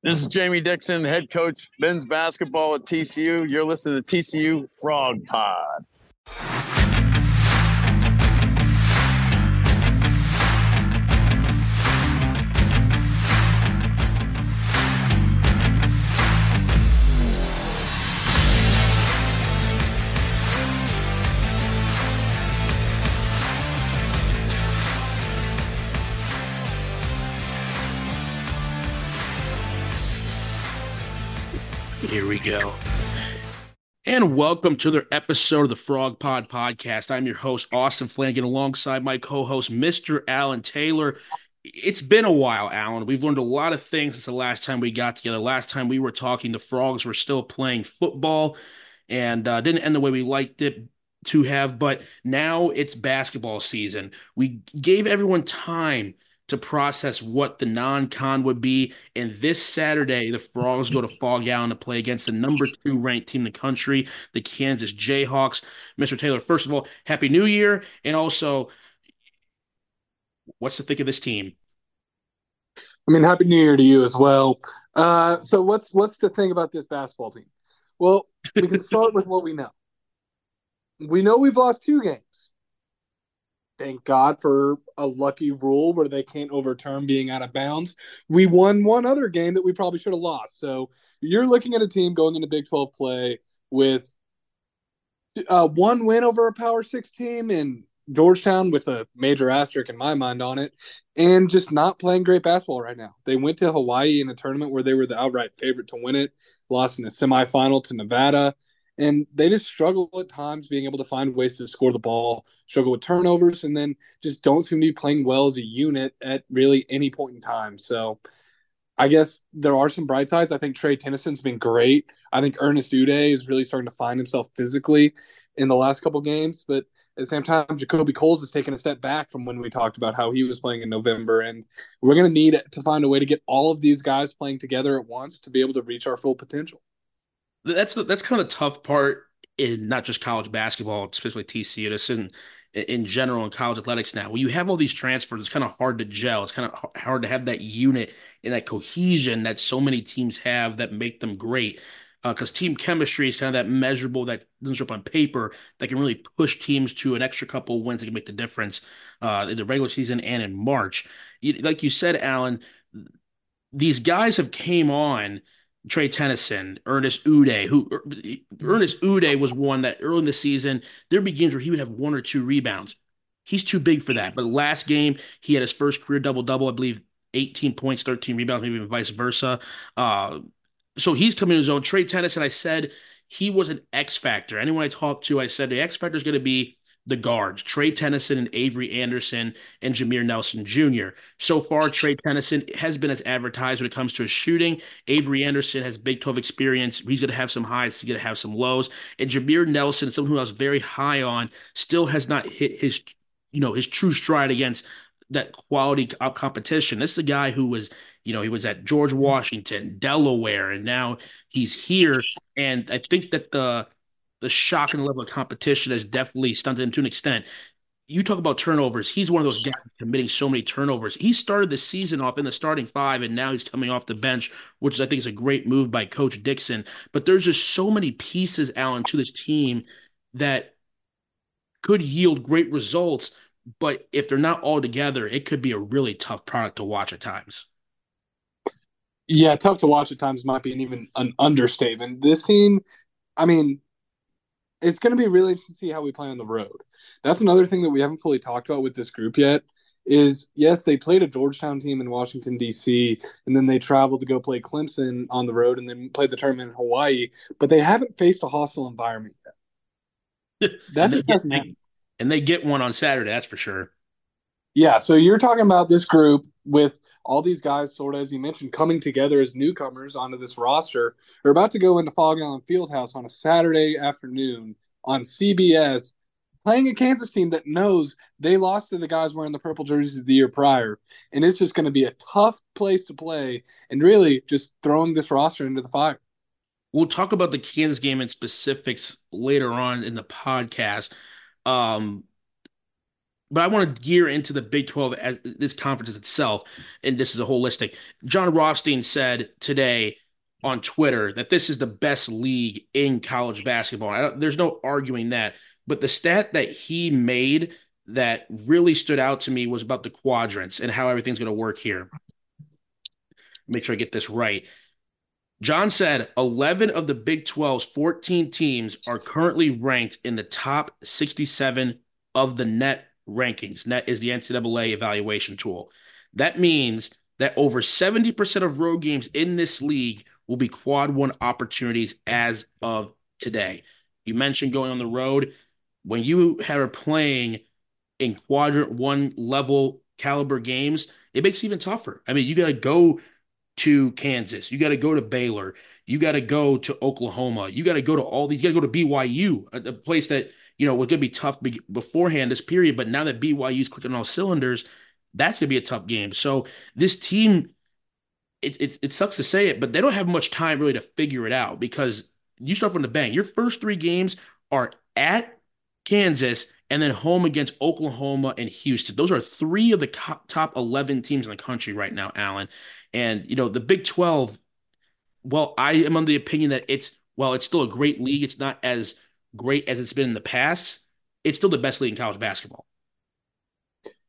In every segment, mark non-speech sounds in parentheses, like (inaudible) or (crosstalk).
This is Jamie Dixon, head coach men's basketball at TCU. You're listening to TCU Frog Pod. Here we go. And welcome to the episode of the Frog Pod podcast. I'm your host, Austin Flanagan, alongside my co host, Mr. Allen Taylor. It's been a while, Allen. We've learned a lot of things since the last time we got together. Last time we were talking, the Frogs were still playing football and uh, didn't end the way we liked it to have, but now it's basketball season. We gave everyone time to process what the non-con would be. And this Saturday, the Frogs go to (laughs) Phog Allen to play against the number two ranked team in the country, the Kansas Jayhawks. Mr. Taylor, first of all, Happy New Year, and also, what's the think of this team? I mean, Happy New Year to you as well. Uh, so, what's what's the thing about this basketball team? Well, we can start with what we know. We know we've lost two games thank God for a lucky rule where they can't overturn being out of bounds. We won one other game that we probably should have lost. So you're looking at a team going into Big 12 play with uh, one win over a Power Six team in Georgetown with a major asterisk in my mind on it, and just not playing great basketball right now. They went to Hawaii in a tournament where they were the outright favorite to win it, lost in a semifinal to Nevada and they just struggle at times being able to find ways to score the ball, struggle with turnovers, and then just don't seem to be playing well as a unit at really any point in time. So I guess there are some bright sides. I think Trey Tennyson's been great. I think Ernest Udeh is really starting to find himself physically in the last couple games, but at the same time, Jakobe Coles has taken a step back from when we talked about how he was playing in November. And we're going to need to find a way to get all of these guys playing together at once to be able to reach our full potential that's the, that's kind of the tough part in not just college basketball, especially TCU. This in general in college athletics now. When you have all these transfers, it's kind of hard to gel. It's kind of hard to have that unit and that cohesion that so many teams have that make them great. Because uh, team chemistry is kind of that measurable that doesn't show up on paper that can really push teams to an extra couple wins that can make the difference uh, in the regular season and in March. Like you said, Allen, these guys have came on – Trey Tennyson, Ernest Udeh, who er, Ernest Udeh was one that early in the season there be games where he would have one or two rebounds. He's too big for that. But last game he had his first career double double, I believe, 18 points, 13 rebounds, maybe even vice versa. Uh, so he's coming in his own. Trey Tennyson, I said he was an X factor. Anyone I talked to, I said the X factor is going to be the guards, Trey Tennyson and Avery Anderson and Jameer Nelson Jr. So far, Trey Tennyson has been as advertised when it comes to his shooting. Avery Anderson has Big 12 experience. He's going to have some highs, he's going to have some lows. And Jameer Nelson, someone who I was very high on, still has not hit his, you know, his true stride against that quality competition. This is a guy who was, you know, he was at George Washington, Delaware, and now he's here. And I think that the the shock and the level of competition has definitely stunted him to an extent. You talk about turnovers. He's one of those guys committing so many turnovers. He started the season off in the starting five, and now he's coming off the bench, which I think is a great move by Coach Dixon. But there's just so many pieces, Allen, to this team that could yield great results. But if they're not all together, it could be a really tough product to watch at times. Yeah, tough to watch at times might be an even an understatement. This team, I mean, it's going to be really interesting to see how we play on the road. That's another thing that we haven't fully talked about with this group yet. Is yes, they played a Georgetown team in Washington D.C. and then they traveled to go play Clemson on the road and then played the tournament in Hawaii, but they haven't faced a hostile environment yet. (laughs) That just hasn't happened. And they get one on Saturday, that's for sure. Yeah, so you're talking about this group with all these guys, sort of as you mentioned, coming together as newcomers onto this roster. They're about to go into Phog Allen Fieldhouse on a Saturday afternoon on CBS, playing a Kansas team that knows they lost to the guys wearing the purple jerseys the year prior, and it's just going to be a tough place to play, and really just throwing this roster into the fire. We'll talk about the Kansas game in specifics later on in the podcast. Um, but I want to gear into the Big 12 as this conference itself, and this is a holistic. Jon Rothstein said today on Twitter that this is the best league in college basketball. there's no arguing that. But the stat that he made that really stood out to me was about the quadrants and how everything's going to work here. Make sure I get this right. Jon said 11 of the Big 12's 14 teams are currently ranked in the top 67 of the net rankings. Net is the NCAA evaluation tool. That means that over 70% of road games in this league will be quad one opportunities as of today. You mentioned going on the road. When you have are playing in quadrant one level caliber games, it makes it even tougher. I mean, you got to go to Kansas, you got to go to Baylor, you got to go to Oklahoma, you got to go to all these, you got to go to BYU, a, a place that you know was going to be tough be- beforehand this period, but now that BYU's clicking on all cylinders, that's going to be a tough game. So this team it, it, it sucks to say it, but they don't have much time really to figure it out because you start from the bank. Your first three games are at Kansas and then home against Oklahoma and Houston. Those are three of the top 11 teams in the country right now, Allen. And, you know, the Big 12, well, I am under the opinion that it's, well, it's still a great league. It's not as great as it's been in the past. It's still the best league in college basketball.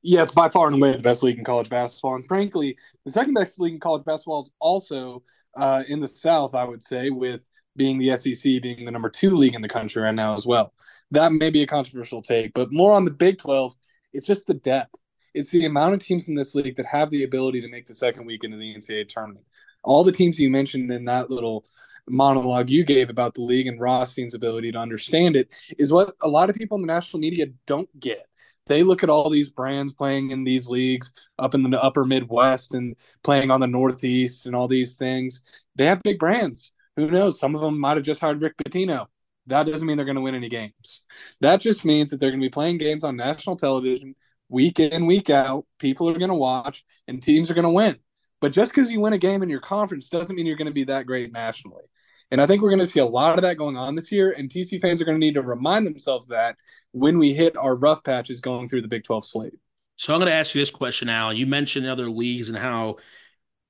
Yeah, it's by far and away the best league in college basketball. And frankly, the second best league in college basketball is also uh, in the South, I would say, with being the SEC being the number two league in the country right now as well. That may be a controversial take, but more on the Big 12, it's just the depth. It's the amount of teams in this league that have the ability to make the second week into the NCAA tournament. All the teams you mentioned in that little monologue you gave about the league and Rothstein's ability to understand it is what a lot of people in the national media don't get they look at all these brands playing in these leagues up in the upper Midwest and playing on the Northeast and all these things. They have big brands. Who knows? Some of them might have just hired Rick Pitino. That doesn't mean they're going to win any games. That just means that they're going to be playing games on national television week in, week out. People are going to watch and teams are going to win. But just because you win a game in your conference doesn't mean you're going to be that great nationally. And I think we're going to see a lot of that going on this year. And TC fans are going to need to remind themselves that when we hit our rough patches going through the Big 12 slate. So I'm going to ask you this question, Al. You mentioned other leagues and how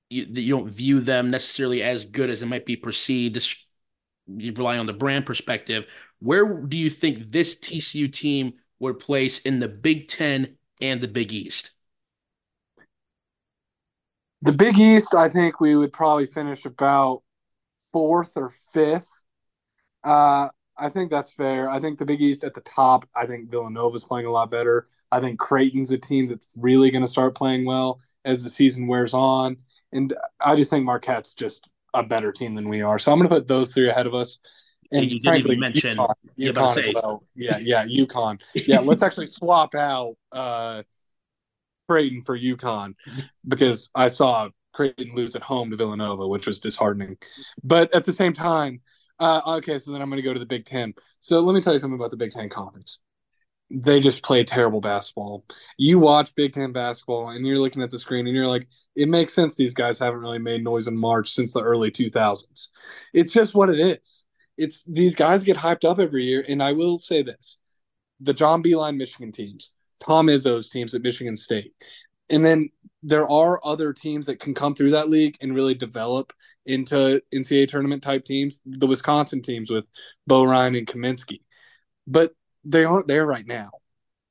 you, you don't view them necessarily as good as it might be perceived. This, you rely on the brand perspective. Where do you think this TCU team would place in the Big Ten and the Big East? The Big East, I think we would probably finish about fourth or fifth. Uh, I think that's fair. I think the Big East at the top. I think Villanova's playing a lot better. I think Creighton's a team that's really going to start playing well as the season wears on, and I just think Marquette's just a better team than we are. So I'm going to put those three ahead of us. And you frankly, didn't even mention UConn, UConn well. Yeah, yeah, UConn. Yeah, let's actually (laughs) swap out uh, Creighton for UConn because I saw Creighton lose at home to Villanova, which was disheartening. But at the same time, uh, okay, so then I'm going to go to the Big Ten. So let me tell you something about the Big Ten Conference. They just play terrible basketball. You watch Big Ten basketball and you're looking at the screen and you're like, it makes sense these guys haven't really made noise in March since the early 2000s. It's just what it is. It's these guys get hyped up every year. And I will say this the John Beilein Michigan teams, Tom Izzo's teams at Michigan State, and then there are other teams that can come through that league and really develop into NCAA tournament type teams. The Wisconsin teams with Bo Ryan and Kaminsky, but they aren't there right now.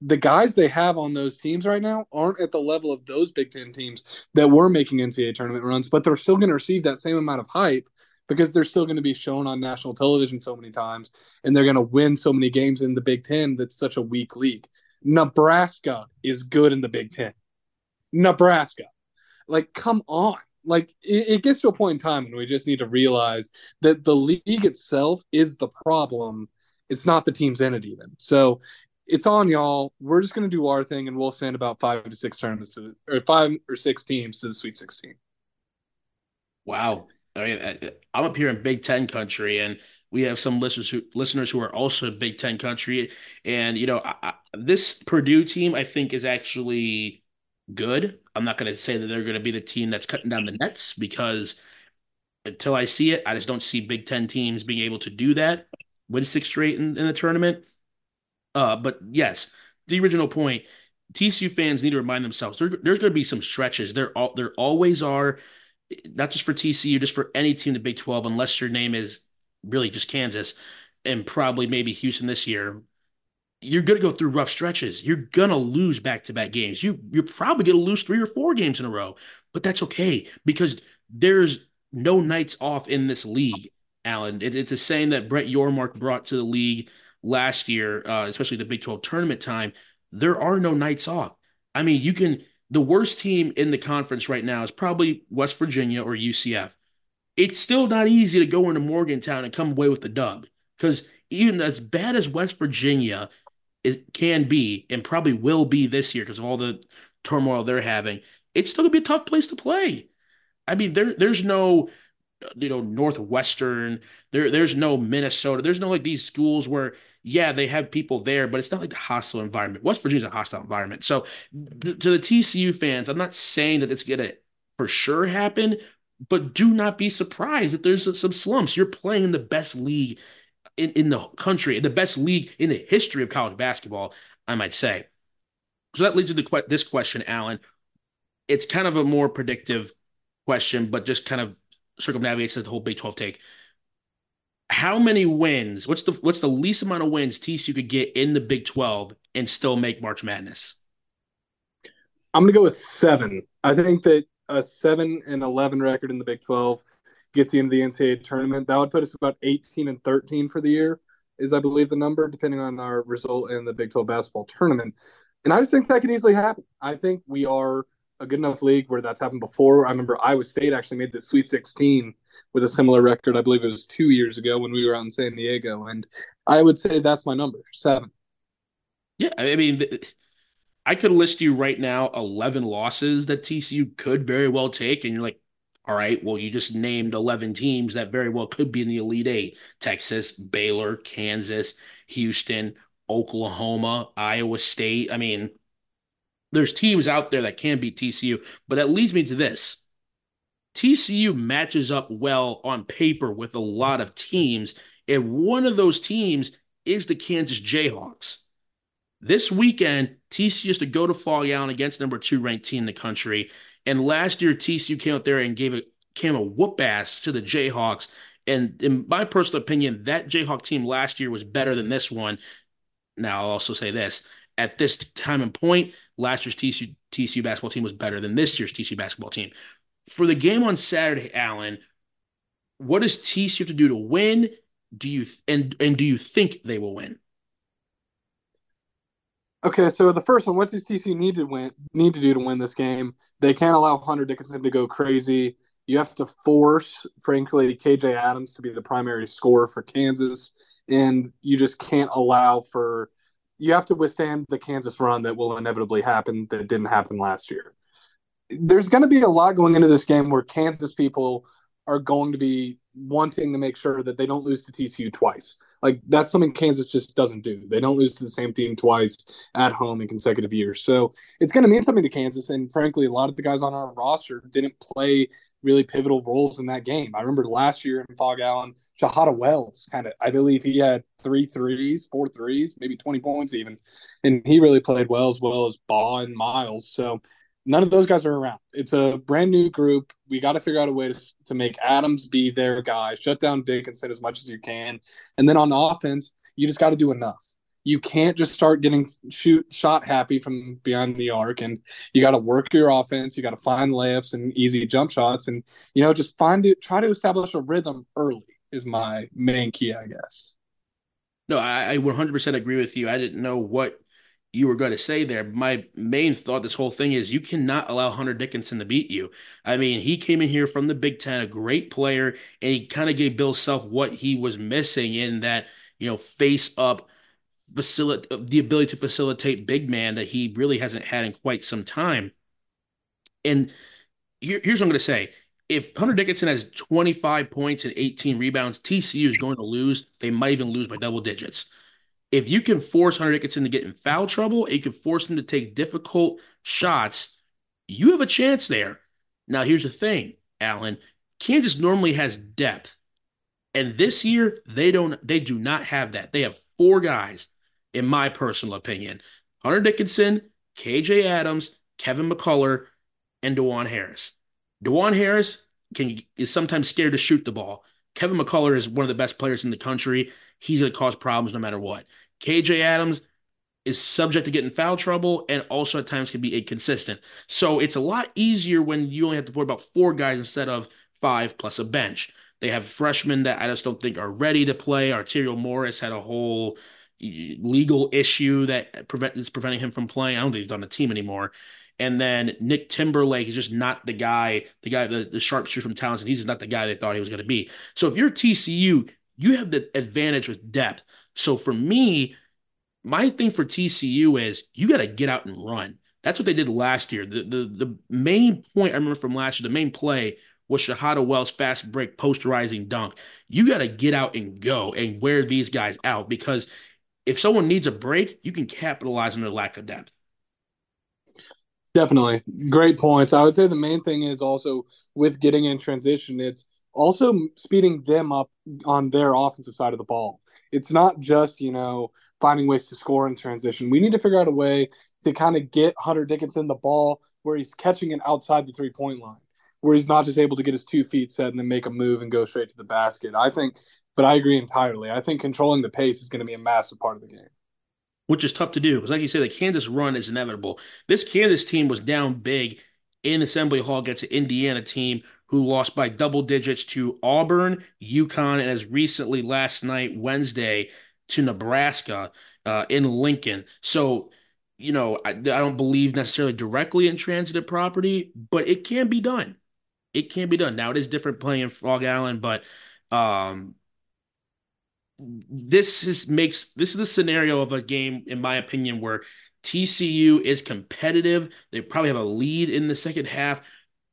The guys they have on those teams right now aren't at the level of those Big Ten teams that were making NCAA tournament runs, but they're still going to receive that same amount of hype because they're still going to be shown on national television so many times and they're going to win so many games in the Big Ten that's such a weak league. Nebraska is good in the Big Ten. Nebraska. Like, come on. Like, it, it gets to a point in time when we just need to realize that the league itself is the problem. It's not the teams in it, even. So it's on y'all. We're just going to do our thing, and we'll send about five to six tournaments to, or five or six teams to the Sweet 16. Wow. I mean, I'm up here in Big Ten country, and we have some listeners who listeners who are also Big Ten country. And you know, I, I, this Purdue team, I think, is actually good. I'm not going to say that they're going to be the team that's cutting down the nets because until I see it, I just don't see Big Ten teams being able to do that, win six straight in, in the tournament. Uh, but yes, the original point, TCU fans need to remind themselves there, there's going to be some stretches. There, all, there always are, not just for TCU, just for any team in the Big 12, unless your name is really just Kansas and probably maybe Houston this year. You're going to go through rough stretches. You're going to lose back to back games. You, you're probably going to lose three or four games in a row, but that's okay because there's no nights off in this league, Allen. It, it's a saying that Brett Yormark brought to the league last year, uh, especially the Big 12 tournament time there are no nights off. I mean, you can the worst team in the conference right now is probably West Virginia or UCF. It's still not easy to go into Morgantown and come away with the dub because even as bad as West Virginia it can be and probably will be this year because of all the turmoil they're having, it's still gonna be a tough place to play. I mean, there there's no you know Northwestern, there there's no Minnesota, there's no like these schools where yeah, they have people there, but it's not like a hostile environment. West Virginia's a hostile environment. So th- to the TCU fans, I'm not saying that it's to for sure happen, but do not be surprised if there's some slumps. You're playing in the best league in, in the country, in the best league in the history of college basketball, I might say. So that leads to the, this question, Allen. It's kind of a more predictive question, but just kind of circumnavigates the whole Big 12 take how many wins? What's the what's the least amount of wins TCU could get in the Big Twelve and still make March Madness? I'm gonna go with seven. I think that a seven and eleven record in the Big Twelve gets you into the NCAA tournament. That would put us about 18 and 13 for the year, is I believe the number, depending on our result in the Big 12 basketball tournament. And I just think that could easily happen. I think we are a good enough league where that's happened before. I remember Iowa State actually made the Sweet 16 with a similar record. I believe it was two years ago when we were out in San Diego, and I would say that's my number seven. Yeah, I mean, I could list you right now 11 losses that TCU could very well take, and you're like, all right, well, you just named 11 teams that very well could be in the Elite Eight Texas, Baylor, Kansas, Houston, Oklahoma, Iowa State. I mean, there's teams out there that can beat TCU, but that leads me to this. TCU matches up well on paper with a lot of teams, and one of those teams is the Kansas Jayhawks. This weekend, TCU used to go to Phog Allen against number two ranked team in the country, and last year TCU came out there and gave a came a whoop ass to the Jayhawks. And in my personal opinion, that Jayhawk team last year was better than this one. Now I'll also say this: at this time and point, last year's TCU, TCU basketball team was better than this year's TCU basketball team. For the game on Saturday, Allen, what does TCU have to do to win? Do you and and do you think they will win? Okay, so the first one, what does TCU need to win? Need to do to win this game? They can't allow Hunter Dickinson to go crazy. You have to force, frankly, KJ Adams to be the primary scorer for Kansas, and you just can't allow for you have to withstand the Kansas run that will inevitably happen that didn't happen last year. There's going to be a lot going into this game where Kansas people are going to be wanting to make sure that they don't lose to TCU twice. Like that's something Kansas just doesn't do. They don't lose to the same team twice at home in consecutive years. So it's going to mean something to Kansas. And frankly, a lot of the guys on our roster didn't play really pivotal roles in that game. I remember last year in Phog Allen, Shahada Wells kind of, I believe he had three threes, four threes, maybe 20 points even. And he really played well as well as Baugh and Miles. So none of those guys are around. It's a brand new group. We got to figure out a way to, to make Adams be their guy, shut down Dickinson as much as you can. And then on offense, you just got to do enough you can't just start getting shoot shot happy from beyond the arc and you got to work your offense you got to find layups and easy jump shots and you know just find it try to establish a rhythm early is my main key i guess no i, I 100% agree with you i didn't know what you were going to say there my main thought this whole thing is you cannot allow hunter dickinson to beat you i mean he came in here from the big ten a great player and he kind of gave bill self what he was missing in that you know face up facilitate the ability to facilitate big man that he really hasn't had in quite some time. And here, here's what I'm going to say. If Hunter Dickinson has 25 points and 18 rebounds, TCU is going to lose. They might even lose by double digits. If you can force Hunter Dickinson to get in foul trouble, you can force him to take difficult shots, you have a chance there. Now, here's the thing, Allen. Kansas normally has depth. And this year, they don't they do not have that. They have four guys in my personal opinion. Hunter Dickinson, KJ Adams, Kevin McCullar, and Dajuan Harris. Dajuan Harris can is sometimes scared to shoot the ball. Kevin McCullar is one of the best players in the country. He's going to cause problems no matter what. KJ Adams is subject to getting foul trouble and also at times can be inconsistent. So it's a lot easier when you only have to worry about four guys instead of five plus a bench. They have freshmen that I just don't think are ready to play. Arterio Morris had a whole legal issue that prevent is preventing him from playing. I don't think he's on the team anymore. And then Nick Timberlake is just not the guy, the guy, the, the sharpshooter from Towson. He's just not the guy they thought he was going to be. So if you're TCU, you have the advantage with depth. So for me, my thing for TCU is you got to get out and run. That's what they did last year. The, the the main point I remember from last year, the main play was Shahada Wells fast break posterizing dunk. You got to get out and go and wear these guys out because if someone needs a break, you can capitalize on their lack of depth. Definitely. Great points. I would say the main thing is also with getting in transition, it's also speeding them up on their offensive side of the ball. It's not just, you know, finding ways to score in transition. We need to figure out a way to kind of get Hunter Dickinson the ball where he's catching it outside the three point line, where he's not just able to get his two feet set and then make a move and go straight to the basket. I think, but I agree entirely. I think controlling the pace is going to be a massive part of the game. Which is tough to do because, like you say, the Kansas run is inevitable. This Kansas team was down big in Assembly Hall against an Indiana team who lost by double digits to Auburn, UConn, and as recently last night, Wednesday, to Nebraska uh, in Lincoln. So, you know, I, I don't believe necessarily directly in transitive property, but it can be done. It can be done. Now it is different playing in Frog Island, but um, this is makes this is the scenario of a game, in my opinion, where TCU is competitive. They probably have a lead in the second half,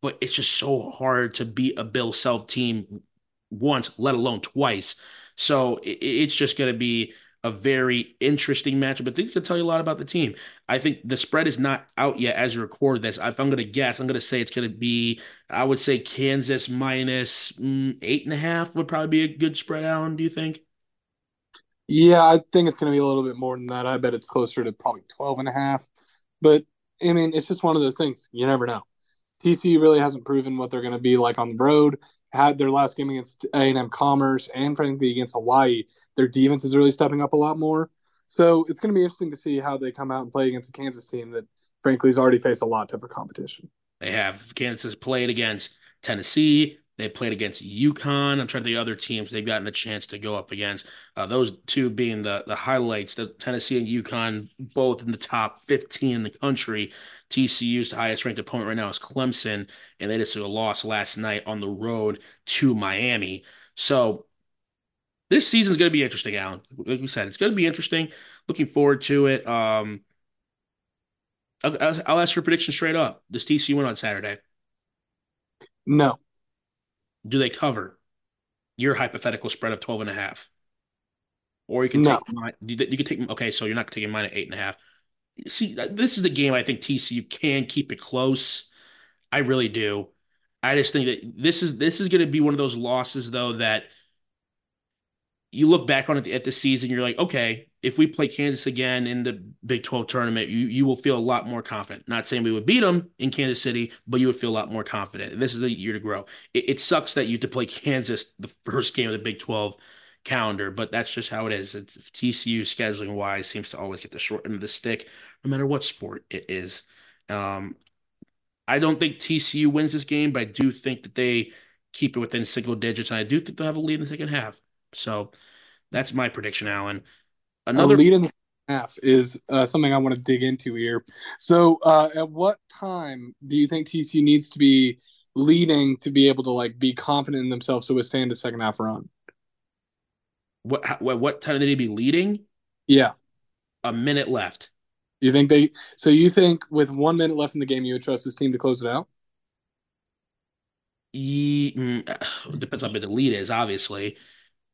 but it's just so hard to beat a Bill Self team once, let alone twice. So it's just going to be a very interesting matchup. But things can tell you a lot about the team. I think the spread is not out yet as you record this. If I'm going to guess, I'm going to say it's going to be, I would say Kansas minus mm, eight and a half would probably be a good spread, Allen. Do you think? Yeah, I think it's going to be a little bit more than that. I bet it's closer to probably 12 and a half. But I mean, it's just one of those things. You never know. TCU really hasn't proven what they're going to be like on the road had their last game against A&M Commerce and frankly against Hawaii, their defense is really stepping up a lot more. So it's going to be interesting to see how they come out and play against a Kansas team that frankly has already faced a lot tougher competition. They have Kansas played against Tennessee, they played against UConn. I'm trying the other teams they've gotten a chance to go up against. Uh, those two being the the highlights. The Tennessee and UConn both in the top 15 in the country. TCU's highest ranked opponent right now is Clemson, and they just lost last night on the road to Miami. So this season's going to be interesting, Allen. Like we said, it's going to be interesting. Looking forward to it. Um, I'll, I'll ask for a prediction straight up. Does TCU win on Saturday? No do they cover your hypothetical spread of 12 and a half? Or you can no. take mine, you, you can take okay, so you're not taking mine at eight and a half. See, uh, this is the game I think TCU can keep it close. I really do. I just think that this is this is going to be one of those losses though that you look back on it at the season, you're like, okay, if we play Kansas again in the Big 12 tournament, you you will feel a lot more confident. Not saying we would beat them in Kansas City, but you would feel a lot more confident. And this is the year to grow. It, it sucks that you have to play (laughs) Kansas the first game of the Big 12 calendar, but that's just how it is. It's TCU scheduling wise seems to always get the short end of the stick, no matter what sport it is. Um, I don't think TCU wins this game, but I do think that they keep it within single digits, and I do think they'll have a lead in the second half. So that's my prediction, Allen. Another lead in the half is uh, something I want to dig into here. So, uh, at what time do you think TCU needs to be leading to be able to like be confident in themselves to withstand a second half run? What what, what time did they need to be leading? Yeah, a minute left. You think they? So you think with one minute left in the game, you would trust this team to close it out? Mm, (sighs) it depends how big the lead is, obviously.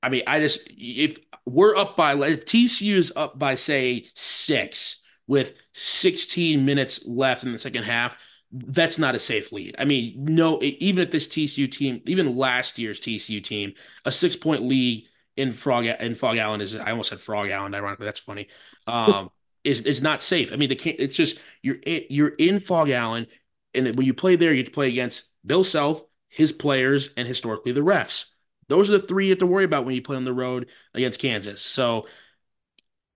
I mean, I just if we're up by if TCU is up by say six with 16 minutes left in the second half, that's not a safe lead. I mean, no, even at this TCU team, even last year's TCU team, a six point lead in Frog in Frog Island is I almost said Frog Island, ironically, that's funny. Um, (laughs) is is not safe. I mean, they can't. It's just you're you're in Phog Allen, and when you play there, you play against Bill Self, his players, and historically the refs. Those are the three you have to worry about when you play on the road against Kansas. So,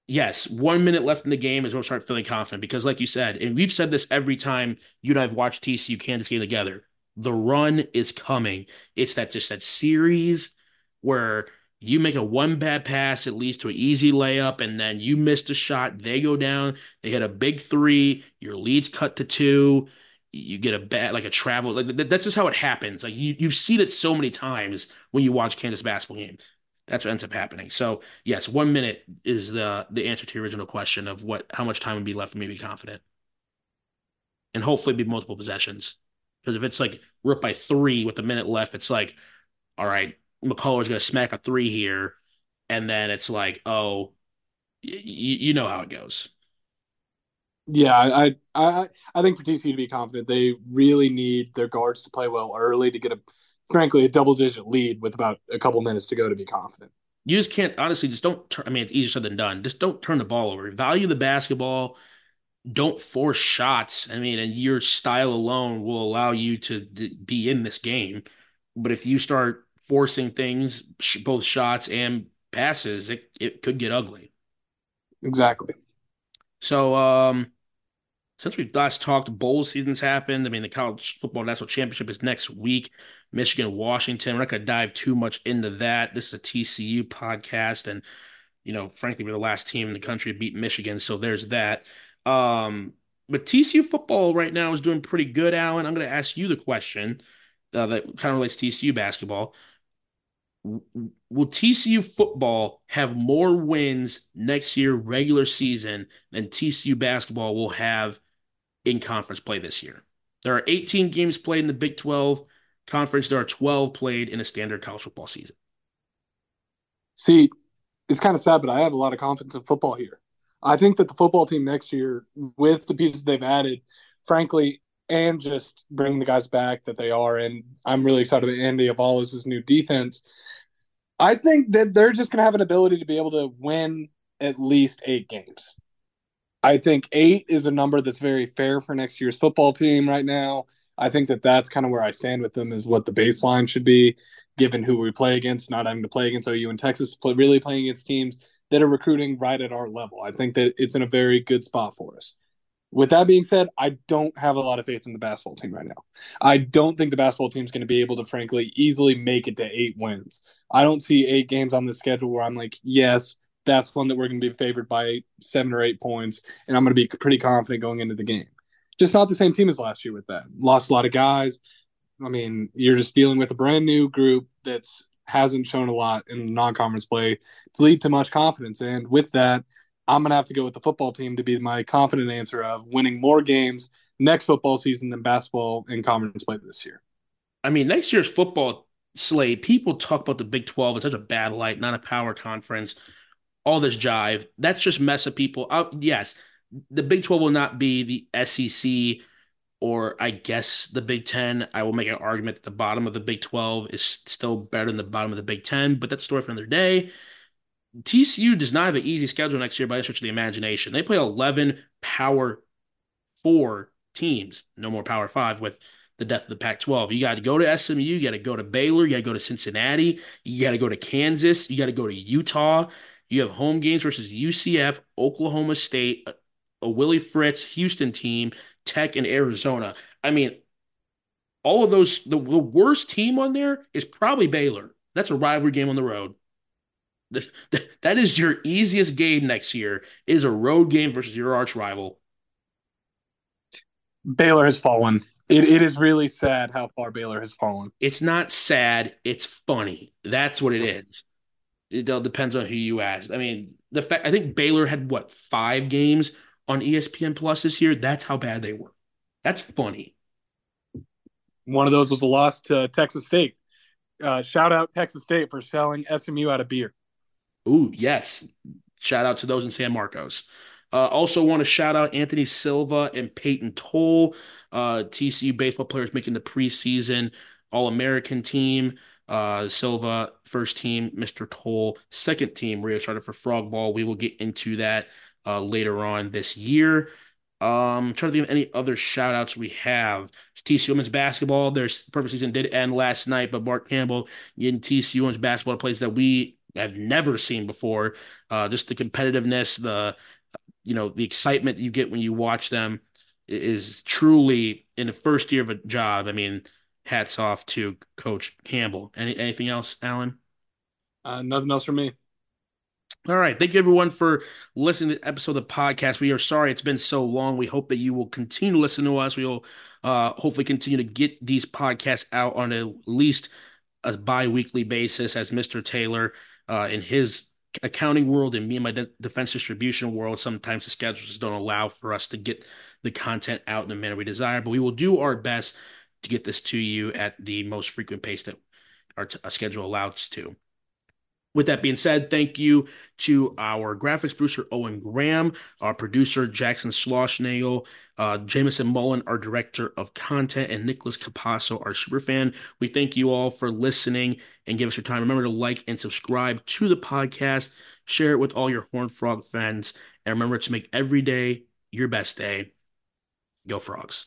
yes, one minute left in the game is when I start feeling confident because, like you said, and we've said this every time you and I have watched TCU Kansas game together. The run is coming. It's that just that series where you make a one bad pass, it leads to an easy layup, and then you missed a shot. They go down, they hit a big three, your leads cut to two, you get a bad like a travel like that's just how it happens. Like you you've seen it so many times when you watch Kansas basketball game. That's what ends up happening. So yes, one minute is the the answer to your original question of what how much time would be left for me to be confident, and hopefully be multiple possessions. Because if it's like up by three with a minute left, it's like, all right, McCullar's going to smack a three here, and then it's like, oh, y- you know how it goes. Yeah, I, I I think for TCU to be confident, they really need their guards to play well early to get a, frankly, a double digit lead with about a couple minutes to go to be confident. You just can't honestly just don't. Turn, I mean, it's easier said than done. Just don't turn the ball over. Value the basketball. Don't force shots. I mean, and your style alone will allow you to be in this game. But if you start forcing things, both shots and passes, it, it could get ugly. Exactly. So, um, since we've last talked, bowl season's happened. I mean, the college football national championship is next week. Michigan, Washington. We're not going to dive too much into that. This is a TCU podcast, and you know, frankly, we're the last team in the country to beat Michigan, so there's that. Um, but TCU football right now is doing pretty good, Allen. I'm going to ask you the question uh, that kind of relates to TCU basketball will TCU football have more wins next year regular season than TCU basketball will have in conference play this year? There are 18 games played in the Big 12 conference. There are 12 played in a standard college football season. See, it's kind of sad, but I have a lot of confidence in football here. I think that the football team next year, with the pieces they've added, frankly, and just bring the guys back that they are. And I'm really excited about Andy Avalos' new defense. I think that they're just going to have an ability to be able to win at least eight games. I think eight is a number that's very fair for next year's football team right now. I think that that's kind of where I stand with them is what the baseline should be, given who we play against, not having to play against OU and Texas, but really playing against teams that are recruiting right at our level. I think that it's in a very good spot for us. With that being said, I don't have a lot of faith in the basketball team right now. I don't think the basketball team is going to be able to, frankly, easily make it to eight wins. I don't see eight games on the schedule where I'm like, yes, that's one that we're going to be favored by seven or eight points, and I'm going to be pretty confident going into the game. Just not the same team as last year with that. Lost a lot of guys. I mean, you're just dealing with a brand new group that's hasn't shown a lot in non-conference play to lead to much confidence. And with that, I'm going to have to go with the football team to be my confident answer of winning more games next football season than basketball in conference play this year. I mean, next year's football slate, people talk about the Big 12 in such a bad light, not a power conference, all this jive. That's just mess of people. Uh, yes, the Big 12 will not be the SEC or I guess the Big 10. I will make an argument that the bottom of the Big 12 is still better than the bottom of the Big 10, but that's a story for another day. TCU does not have an easy schedule next year by any stretch of the imagination. They play 11 power four teams, no more power five with the death of the Pac 12. You got to go to SMU, you got to go to Baylor, you got to go to Cincinnati, you got to go to Kansas, you got to go to Utah. You have home games versus UCF, Oklahoma State, a, Willie Fritz Houston team, Tech, and Arizona. I mean, all of those, the, the worst team on there is probably Baylor. That's a rivalry game on the road. that is your easiest game next year is a road game versus your arch rival. Baylor has fallen. It, it is really sad how far Baylor has fallen. It's not sad. It's funny. That's what it is. It all depends on who you ask. I mean, the fact I think Baylor had what five games on ESPN Plus this year. That's how bad they were. That's funny. One of those was a loss to Texas State. Uh, shout out Texas State for selling SMU out of beer. Ooh, yes. Shout out to those in San Marcos. Uh, also, want to shout out Anthony Silva and Payton Tolle, uh, TCU baseball players making the preseason All American team. Uh, Silva, first team, Mr. Tolle, second team, Rio started for Frog Ball. We will get into that uh, later on this year. Um, I'm trying to think of any other shout outs we have. TCU women's basketball, their perfect season did end last night, but Mark Campbell in TCU women's basketball plays that we have never seen before. Uh, just the competitiveness, the you know, the excitement you get when you watch them is truly in the first year of a job. I mean, hats off to Coach Campbell. Any anything else, Allen? Uh, nothing else from me. All right. Thank you, everyone, for listening to the episode of the podcast. We are sorry it's been so long. We hope that you will continue to listen to us. We will uh, hopefully continue to get these podcasts out on at least a bi weekly basis, as Mr. Taylor uh, in his accounting world and me and my de- defense distribution world, sometimes the schedules don't allow for us to get the content out in the manner we desire, but we will do our best to get this to you at the most frequent pace that our, t- our schedule allows to. With that being said, thank you to our graphics producer, Owen Graham, our producer, Jackson Schlossnagel, uh, Jameson Mullen, our director of content, and Nicholas Capasso, our super fan. We thank you all for listening and give us your time. Remember to like and subscribe to the podcast, share it with all your Horn Frog fans, and remember to make every day your best day. Go Frogs.